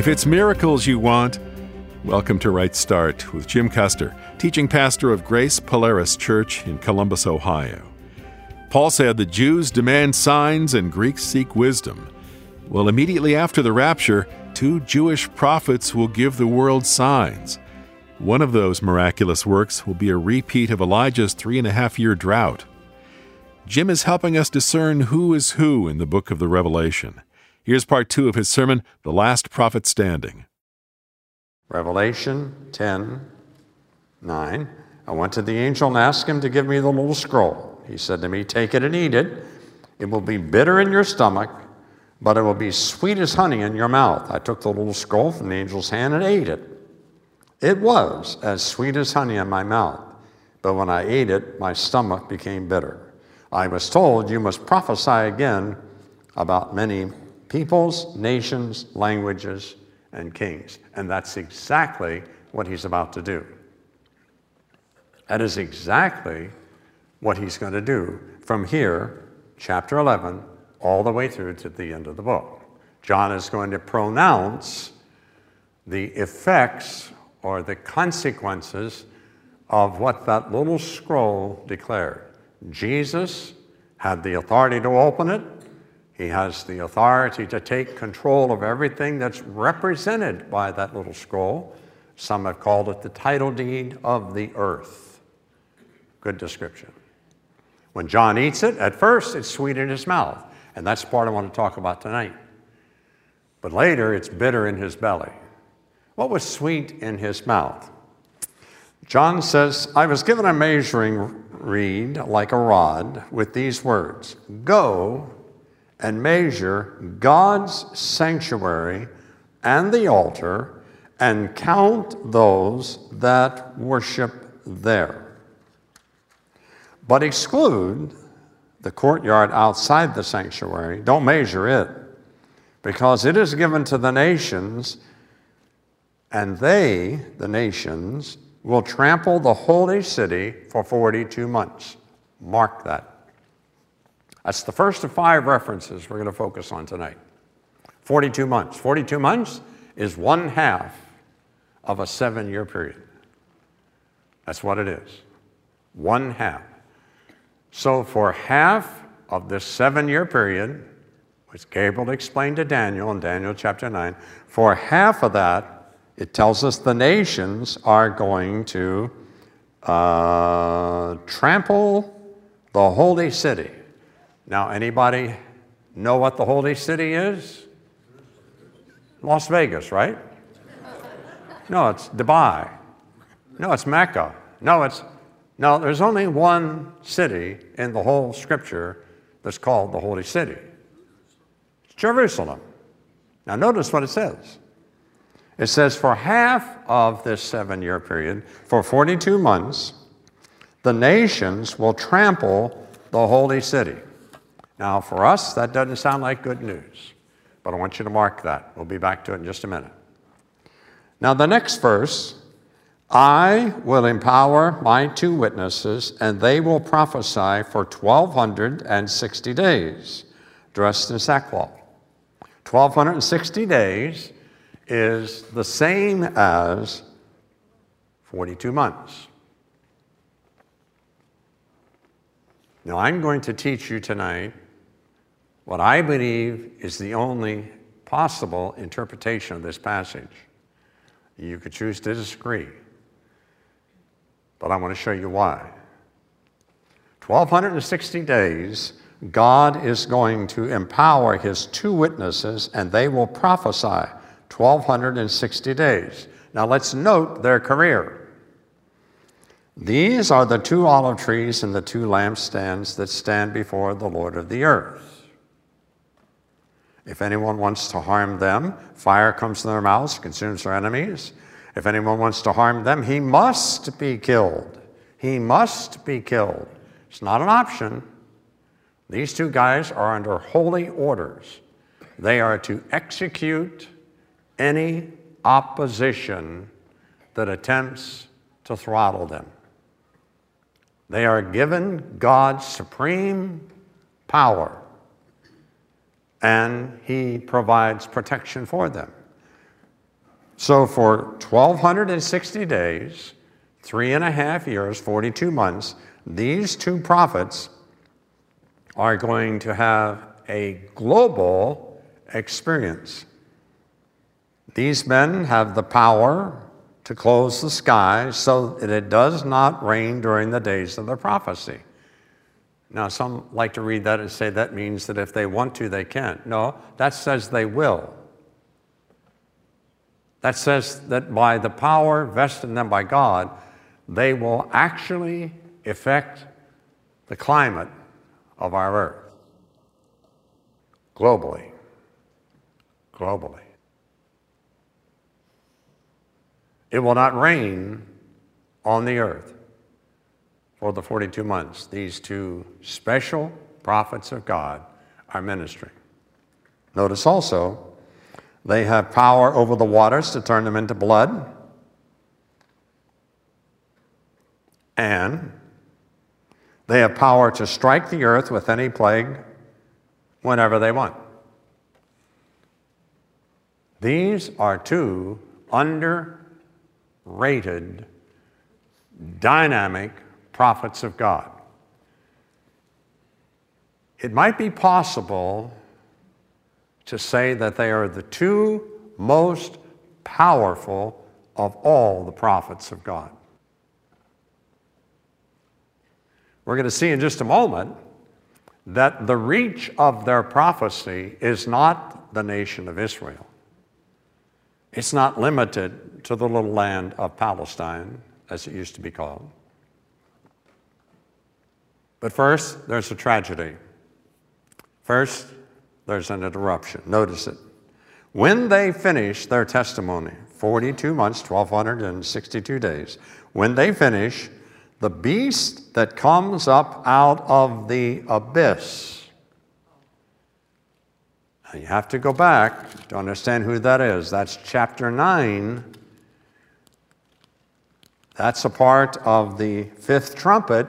If it's miracles you want, welcome to Right Start with Jim Custer, teaching pastor of Grace Polaris Church in Columbus, Ohio. Paul said the Jews demand signs and Greeks seek wisdom. Well, immediately after the rapture, two Jewish prophets will give the world signs. One of those miraculous works will be a repeat of Elijah's three and a half year drought. Jim is helping us discern who is who in the book of the Revelation. Here's part two of his sermon, The Last Prophet Standing. Revelation 10 9. I went to the angel and asked him to give me the little scroll. He said to me, Take it and eat it. It will be bitter in your stomach, but it will be sweet as honey in your mouth. I took the little scroll from the angel's hand and ate it. It was as sweet as honey in my mouth, but when I ate it, my stomach became bitter. I was told, You must prophesy again about many peoples, nations, languages, and kings. And that's exactly what he's about to do. That is exactly what he's going to do from here, chapter 11, all the way through to the end of the book. John is going to pronounce the effects or the consequences of what that little scroll declared. Jesus had the authority to open it, he has the authority to take control of everything that's represented by that little scroll. Some have called it the title deed of the earth. Good description. When John eats it, at first it's sweet in his mouth, and that's the part I want to talk about tonight. But later it's bitter in his belly. What was sweet in his mouth? John says, I was given a measuring reed like a rod with these words Go and measure God's sanctuary and the altar and count those that worship there. But exclude the courtyard outside the sanctuary. Don't measure it, because it is given to the nations, and they, the nations, will trample the holy city for 42 months. Mark that. That's the first of five references we're going to focus on tonight. 42 months. 42 months is one half of a seven year period. That's what it is. One half. So, for half of this seven year period, which Gabriel explained to Daniel in Daniel chapter 9, for half of that, it tells us the nations are going to uh, trample the holy city. Now, anybody know what the holy city is? Las Vegas, right? No, it's Dubai. No, it's Mecca. No, it's no, there's only one city in the whole scripture that's called the holy city. It's Jerusalem. Now notice what it says. It says for half of this 7-year period, for 42 months, the nations will trample the holy city. Now, for us, that doesn't sound like good news, but I want you to mark that. We'll be back to it in just a minute. Now, the next verse I will empower my two witnesses, and they will prophesy for 1,260 days, dressed in sackcloth. 1,260 days is the same as 42 months. Now, I'm going to teach you tonight what I believe is the only possible interpretation of this passage. You could choose to disagree, but I want to show you why. 1260 days, God is going to empower his two witnesses and they will prophesy 1260 days. Now let's note their career. These are the two olive trees and the two lampstands that stand before the Lord of the earth. If anyone wants to harm them, fire comes from their mouths, consumes their enemies. If anyone wants to harm them, he must be killed. He must be killed. It's not an option. These two guys are under holy orders. They are to execute any opposition that attempts to throttle them. They are given God's supreme power and he provides protection for them. So for 1,260 days, three and a half years, 42 months, these two prophets are going to have a global experience. These men have the power to close the sky so that it does not rain during the days of the prophecy. Now, some like to read that and say that means that if they want to, they can. No, that says they will. That says that by the power vested in them by God, they will actually affect the climate of our earth globally. Globally. It will not rain on the earth for the 42 months. These two special prophets of God are ministering. Notice also, they have power over the waters to turn them into blood. And they have power to strike the earth with any plague whenever they want. These are two underrated, dynamic prophets of God. It might be possible to say that they are the two most powerful of all the prophets of God. We're going to see in just a moment that the reach of their prophecy is not the nation of Israel. It's not limited to the little land of Palestine, as it used to be called. But first, there's a tragedy. First, there's an interruption. Notice it. When they finish their testimony, 42 months, 1,262 days, when they finish, the beast that comes up out of the abyss. Now you have to go back to understand who that is. That's chapter 9. That's a part of the fifth trumpet.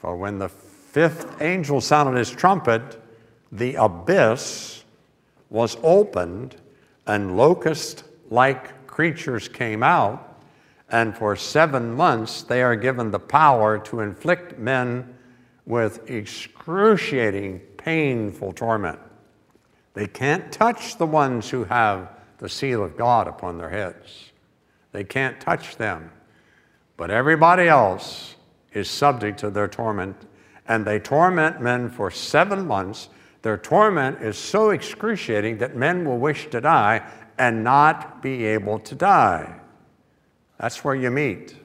For when the fifth angel sounded his trumpet, the abyss was opened, and locust like creatures came out, and for seven months they are given the power to inflict men with excruciating, painful torment. They can't touch the ones who have the seal of God upon their heads. They can't touch them. But everybody else is subject to their torment, and they torment men for seven months their torment is so excruciating that men will wish to die and not be able to die. That's where you meet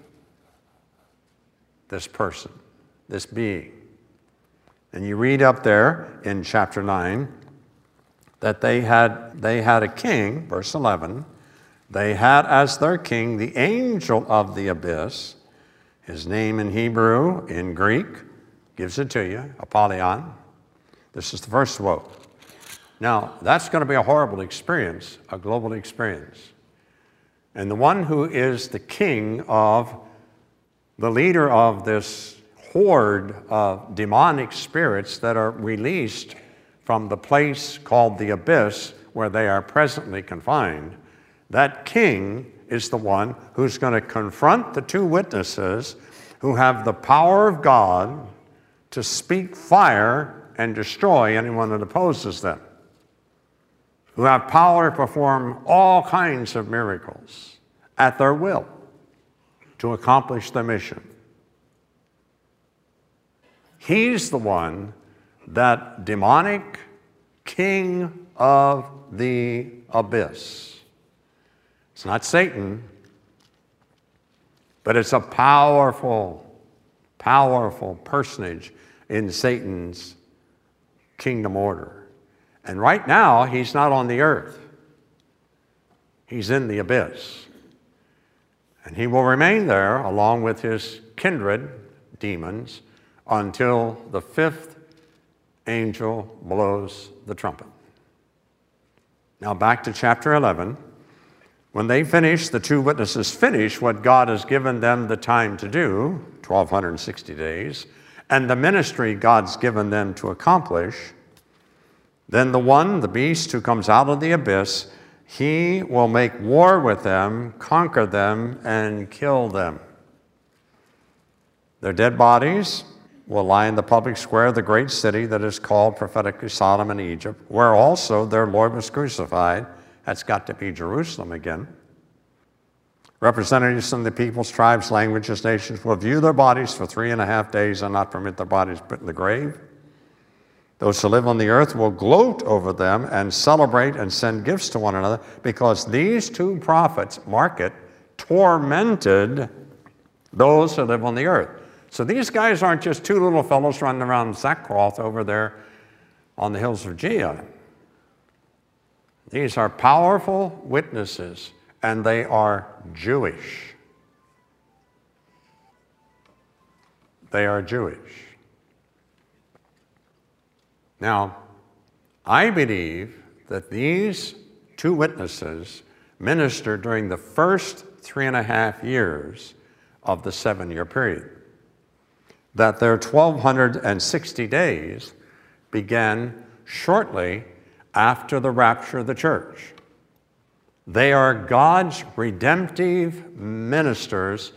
this person, this being. And you read up there in chapter 9 that they had, they had a king, verse 11. They had as their king the angel of the abyss. His name in Hebrew, in Greek, gives it to you, Apollyon. This is the first woe. Now, that's going to be a horrible experience, a global experience. And the one who is the king of, the leader of this horde of demonic spirits that are released from the place called the abyss where they are presently confined, that king is the one who's going to confront the two witnesses who have the power of God to speak fire and destroy anyone that opposes them, who have power to perform all kinds of miracles at their will to accomplish their mission. He's the one that demonic king of the abyss. It's not Satan, but it's a powerful, powerful personage in Satan's kingdom order. And right now, he's not on the earth, he's in the abyss. And he will remain there along with his kindred demons until the fifth angel blows the trumpet. Now, back to chapter 11. When they finish, the two witnesses finish what God has given them the time to do 1,260 days and the ministry God's given them to accomplish, then the one, the beast who comes out of the abyss, he will make war with them, conquer them, and kill them. Their dead bodies will lie in the public square of the great city that is called prophetically Sodom and Egypt, where also their Lord was crucified. That's got to be Jerusalem again. Representatives from the peoples, tribes, languages, nations will view their bodies for three and a half days and not permit their bodies put in the grave. Those who live on the earth will gloat over them and celebrate and send gifts to one another because these two prophets, mark it, tormented those who live on the earth. So these guys aren't just two little fellows running around sackcloth over there on the hills of Giah. These are powerful witnesses, and they are Jewish. They are Jewish. Now, I believe that these two witnesses ministered during the first three and a half years of the seven year period. That their 1260 days began shortly after the rapture of the church. They are God's redemptive ministers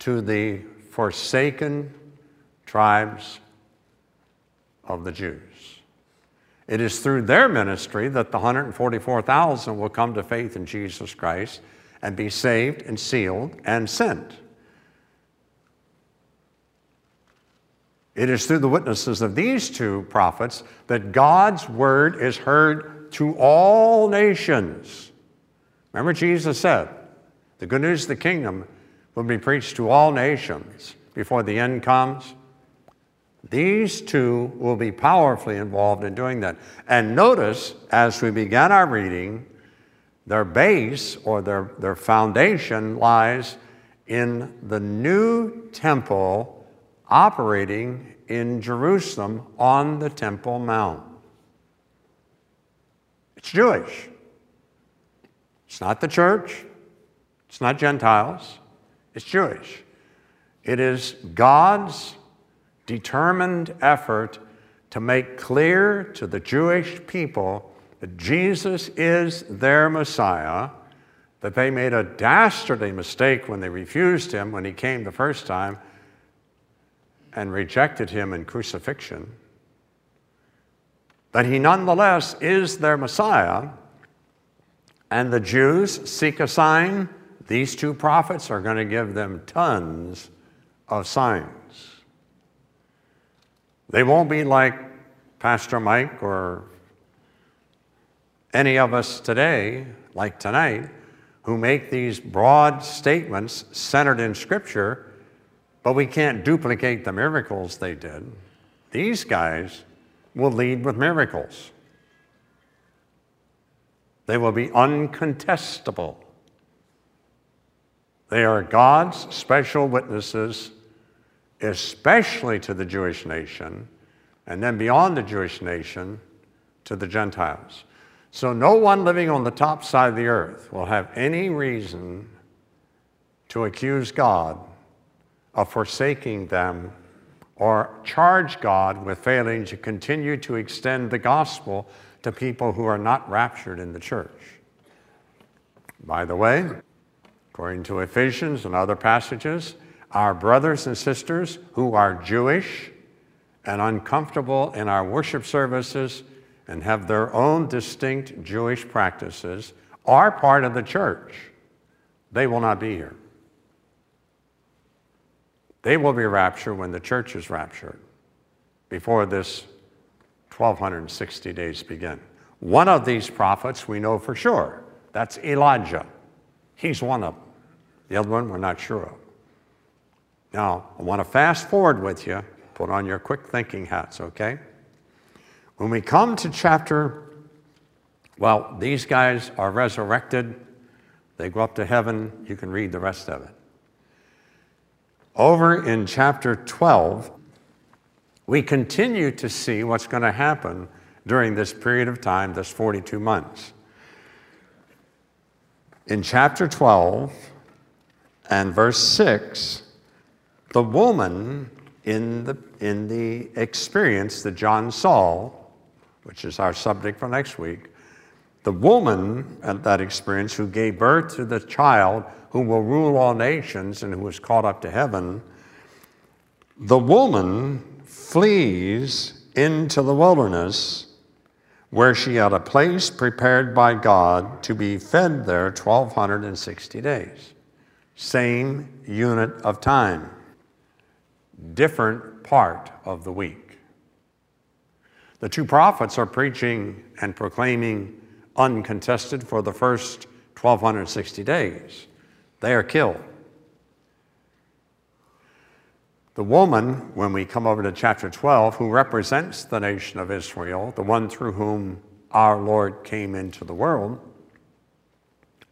to the forsaken tribes of the Jews. It is through their ministry that the 144,000 will come to faith in Jesus Christ and be saved and sealed and sent. It is through the witnesses of these two prophets that God's word is heard to all nations. Remember, Jesus said, the good news of the kingdom will be preached to all nations before the end comes. These two will be powerfully involved in doing that. And notice, as we began our reading, their base or their, their foundation lies in the new temple operating in Jerusalem on the Temple Mount. It's Jewish. It's not the church, it's not Gentiles, it's Jewish. It is God's determined effort to make clear to the Jewish people that Jesus is their Messiah, that they made a dastardly mistake when they refused him when he came the first time and rejected him in crucifixion, that he nonetheless is their Messiah, and the Jews seek a sign. These two prophets are going to give them tons of signs. They won't be like Pastor Mike or any of us today, like tonight, who make these broad statements centered in Scripture, but we can't duplicate the miracles they did. These guys will lead with miracles. They will be uncontestable. They are God's special witnesses especially to the Jewish nation, and then beyond the Jewish nation to the Gentiles. So no one living on the top side of the earth will have any reason to accuse God of forsaking them or charge God with failing to continue to extend the gospel to people who are not raptured in the church. By the way, according to Ephesians and other passages, our brothers and sisters who are Jewish and uncomfortable in our worship services and have their own distinct Jewish practices are part of the church. They will not be here. They will be raptured when the church is raptured before this 1260 days begin. One of these prophets we know for sure. That's Elijah. He's one of them. The other one we're not sure of. Now, I want to fast forward with you. Put on your quick thinking hats, okay? When we come to chapter, well, these guys are resurrected. They go up to heaven. You can read the rest of it. Over in chapter 12, we continue to see what's going to happen during this period of time, this 42 months. In chapter 12 and verse 6, the woman in the, in the experience that John saw, which is our subject for next week, The woman at that experience who gave birth to the child who will rule all nations and who was caught up to heaven, the woman flees into the wilderness where she had a place prepared by God to be fed there 1,260 days. Same unit of time, different part of the week. The two prophets are preaching and proclaiming uncontested for the first 1,260 days. They are killed. The woman, when we come over to chapter 12, who represents the nation of Israel, the one through whom our Lord came into the world,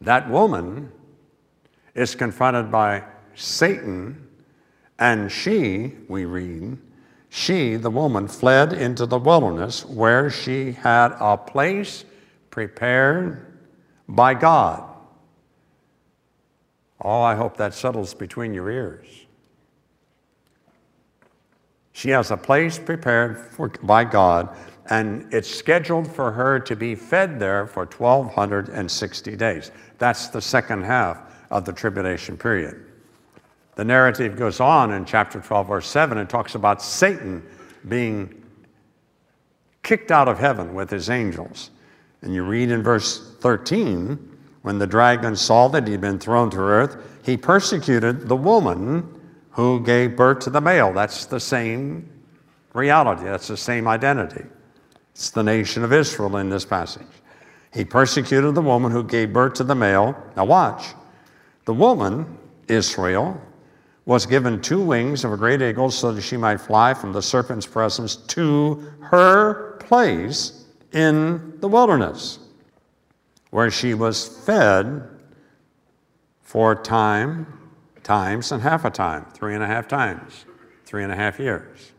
that woman is confronted by Satan, and she, we read, she, the woman, fled into the wilderness where she had a place prepared by God. Oh, I hope that settles between your ears. She has a place prepared for, by God, and it's scheduled for her to be fed there for 1,260 days. That's the second half of the tribulation period. The narrative goes on in chapter 12, verse 7, and talks about Satan being kicked out of heaven with his angels. And you read in verse 13 when the dragon saw that he'd been thrown to earth, he persecuted the woman who gave birth to the male. That's the same reality, that's the same identity. It's the nation of Israel in this passage. He persecuted the woman who gave birth to the male. Now, watch. The woman, Israel, was given two wings of a great eagle so that she might fly from the serpent's presence to her place in the wilderness, where she was fed for time times and half a time, three and a half times, three and a half years.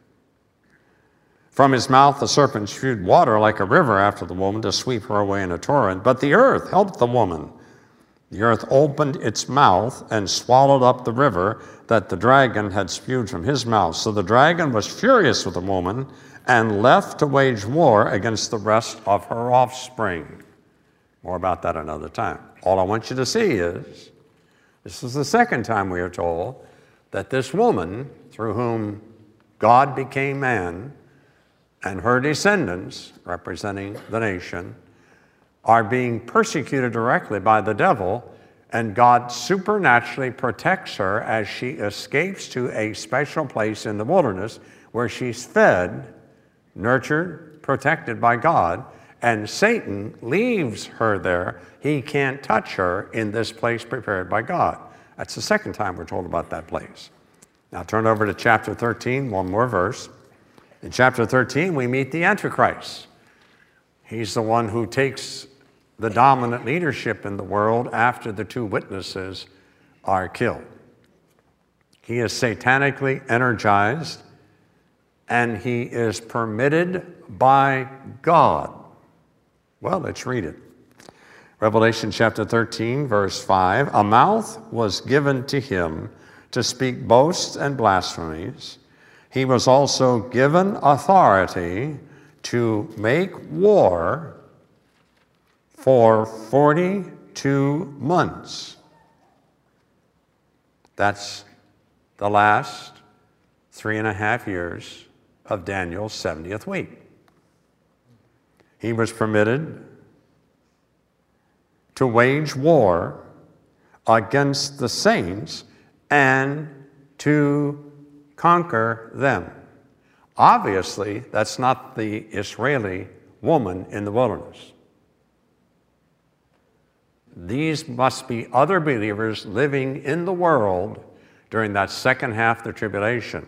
From his mouth the serpent spewed water like a river after the woman to sweep her away in a torrent. But the earth helped the woman. The earth opened its mouth and swallowed up the river that the dragon had spewed from his mouth. So the dragon was furious with the woman and left to wage war against the rest of her offspring. More about that another time. All I want you to see is this is the second time we are told that this woman, through whom God became man, and her descendants, representing the nation, are being persecuted directly by the devil, and God supernaturally protects her as she escapes to a special place in the wilderness where she's fed, nurtured, protected by God, and Satan leaves her there. He can't touch her in this place prepared by God. That's the second time we're told about that place. Now turn over to chapter 13, one more verse. In chapter 13, we meet the Antichrist. He's the one who takes the dominant leadership in the world after the two witnesses are killed. He is satanically energized and he is permitted by God well, let's read it. Revelation chapter 13, verse 5 A mouth was given to him to speak boasts and blasphemies. He was also given authority to make war for 42 months. That's the last three and a half years of Daniel's 70th week he was permitted to wage war against the saints and to conquer them. Obviously, that's not the Israeli woman in the wilderness. These must be other believers living in the world during that second half of the tribulation.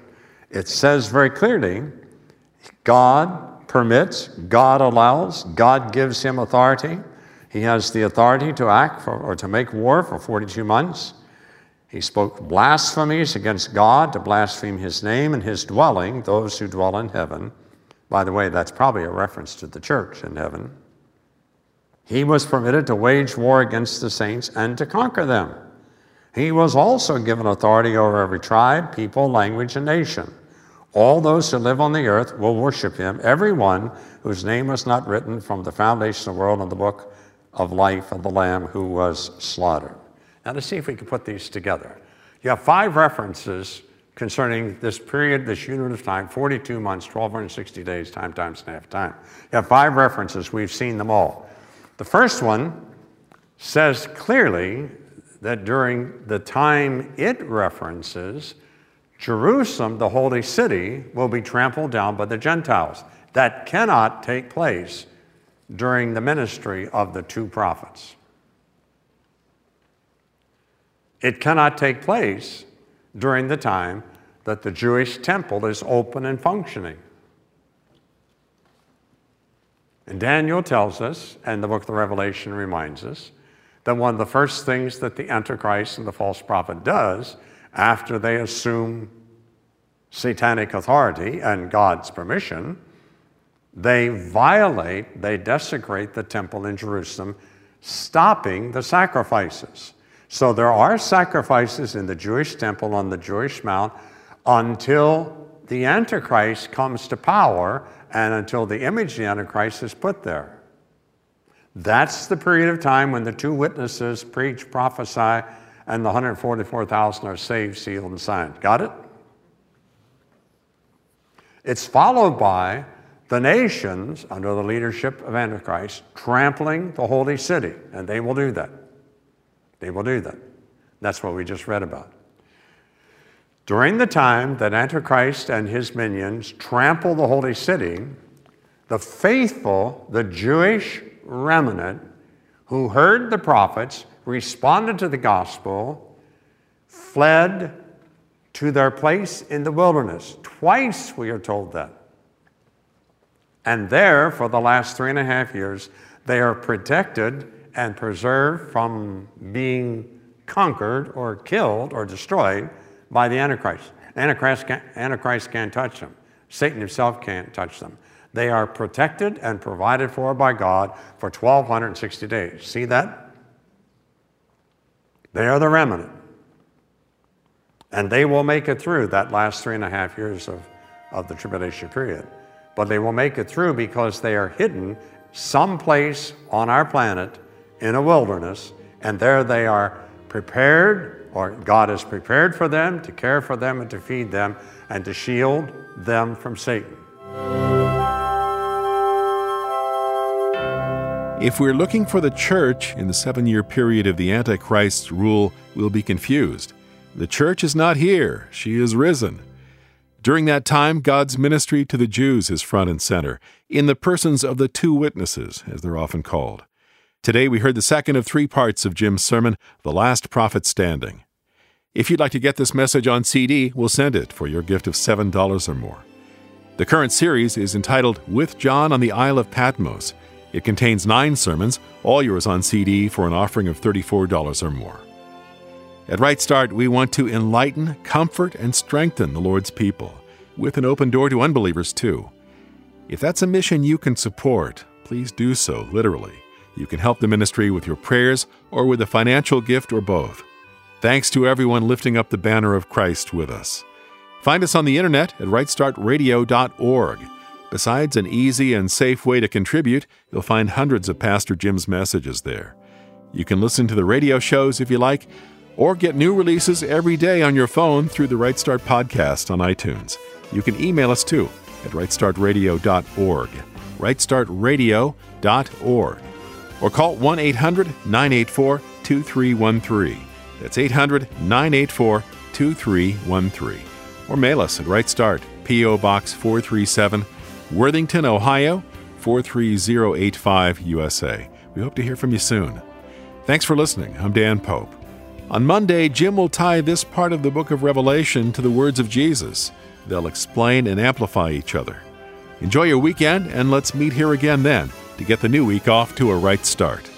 It says very clearly God permits, God allows, God gives him authority. He has the authority to act for, or to make war for 42 months. He spoke blasphemies against God to blaspheme his name and his dwelling, those who dwell in heaven. By the way, that's probably a reference to the church in heaven. He was permitted to wage war against the saints and to conquer them. He was also given authority over every tribe, people, language, and nation. All those who live on the earth will worship him, everyone whose name was not written from the foundation of the world in the book of life of the Lamb who was slaughtered. Now, let's see if we can put these together. You have five references concerning this period, this unit of time 42 months, 1260 days, time times half time. You have five references. We've seen them all. The first one says clearly that during the time it references, Jerusalem, the holy city, will be trampled down by the Gentiles. That cannot take place during the ministry of the two prophets. It cannot take place during the time that the Jewish temple is open and functioning. And Daniel tells us, and the book of the Revelation reminds us, that one of the first things that the Antichrist and the false prophet does after they assume satanic authority and God's permission, they violate, they desecrate the temple in Jerusalem, stopping the sacrifices. So there are sacrifices in the Jewish temple on the Jewish mount until the Antichrist comes to power and until the image of the Antichrist is put there. That's the period of time when the two witnesses preach, prophesy, and the 144,000 are saved, sealed, and signed. Got it? It's followed by the nations, under the leadership of Antichrist, trampling the holy city, and they will do that. They will do that. That's what we just read about. During the time that Antichrist and his minions trample the holy city, the faithful, the Jewish remnant who heard the prophets, responded to the gospel, fled to their place in the wilderness. Twice we are told that. And there, for the last three and a half years, they are protected and preserved from being conquered or killed or destroyed by the Antichrist. Antichrist can't, Antichrist can't touch them. Satan himself can't touch them. They are protected and provided for by God for 1,260 days. See that? They are the remnant. And they will make it through that last three and a half years of, of the tribulation period. But they will make it through because they are hidden someplace on our planet in a wilderness, and there they are prepared, or God has prepared for them to care for them and to feed them and to shield them from Satan. If we're looking for the church in the seven year period of the Antichrist's rule, we'll be confused. The church is not here, she is risen. During that time, God's ministry to the Jews is front and center, in the persons of the two witnesses, as they're often called. Today, we heard the second of three parts of Jim's sermon, The Last Prophet Standing. If you'd like to get this message on CD, we'll send it for your gift of $7 or more. The current series is entitled With John on the Isle of Patmos. It contains nine sermons, all yours on CD for an offering of $34 or more. At Right Start, we want to enlighten, comfort, and strengthen the Lord's people, with an open door to unbelievers too. If that's a mission you can support, please do so, literally. You can help the ministry with your prayers or with a financial gift or both. Thanks to everyone lifting up the banner of Christ with us. Find us on the internet at rightstartradio.org. Besides an easy and safe way to contribute, you'll find hundreds of Pastor Jim's messages there. You can listen to the radio shows if you like, or get new releases every day on your phone through the Right Start podcast on iTunes. You can email us too at rightstartradio.org, rightstartradio.org, or call 1 800 984 2313. That's 800 984 2313. Or mail us at Right Start, P.O. Box 437. Worthington, Ohio 43085 USA. We hope to hear from you soon. Thanks for listening. I'm Dan Pope. On Monday, Jim will tie this part of the book of Revelation to the words of Jesus. They'll explain and amplify each other. Enjoy your weekend, and let's meet here again then to get the new week off to a right start.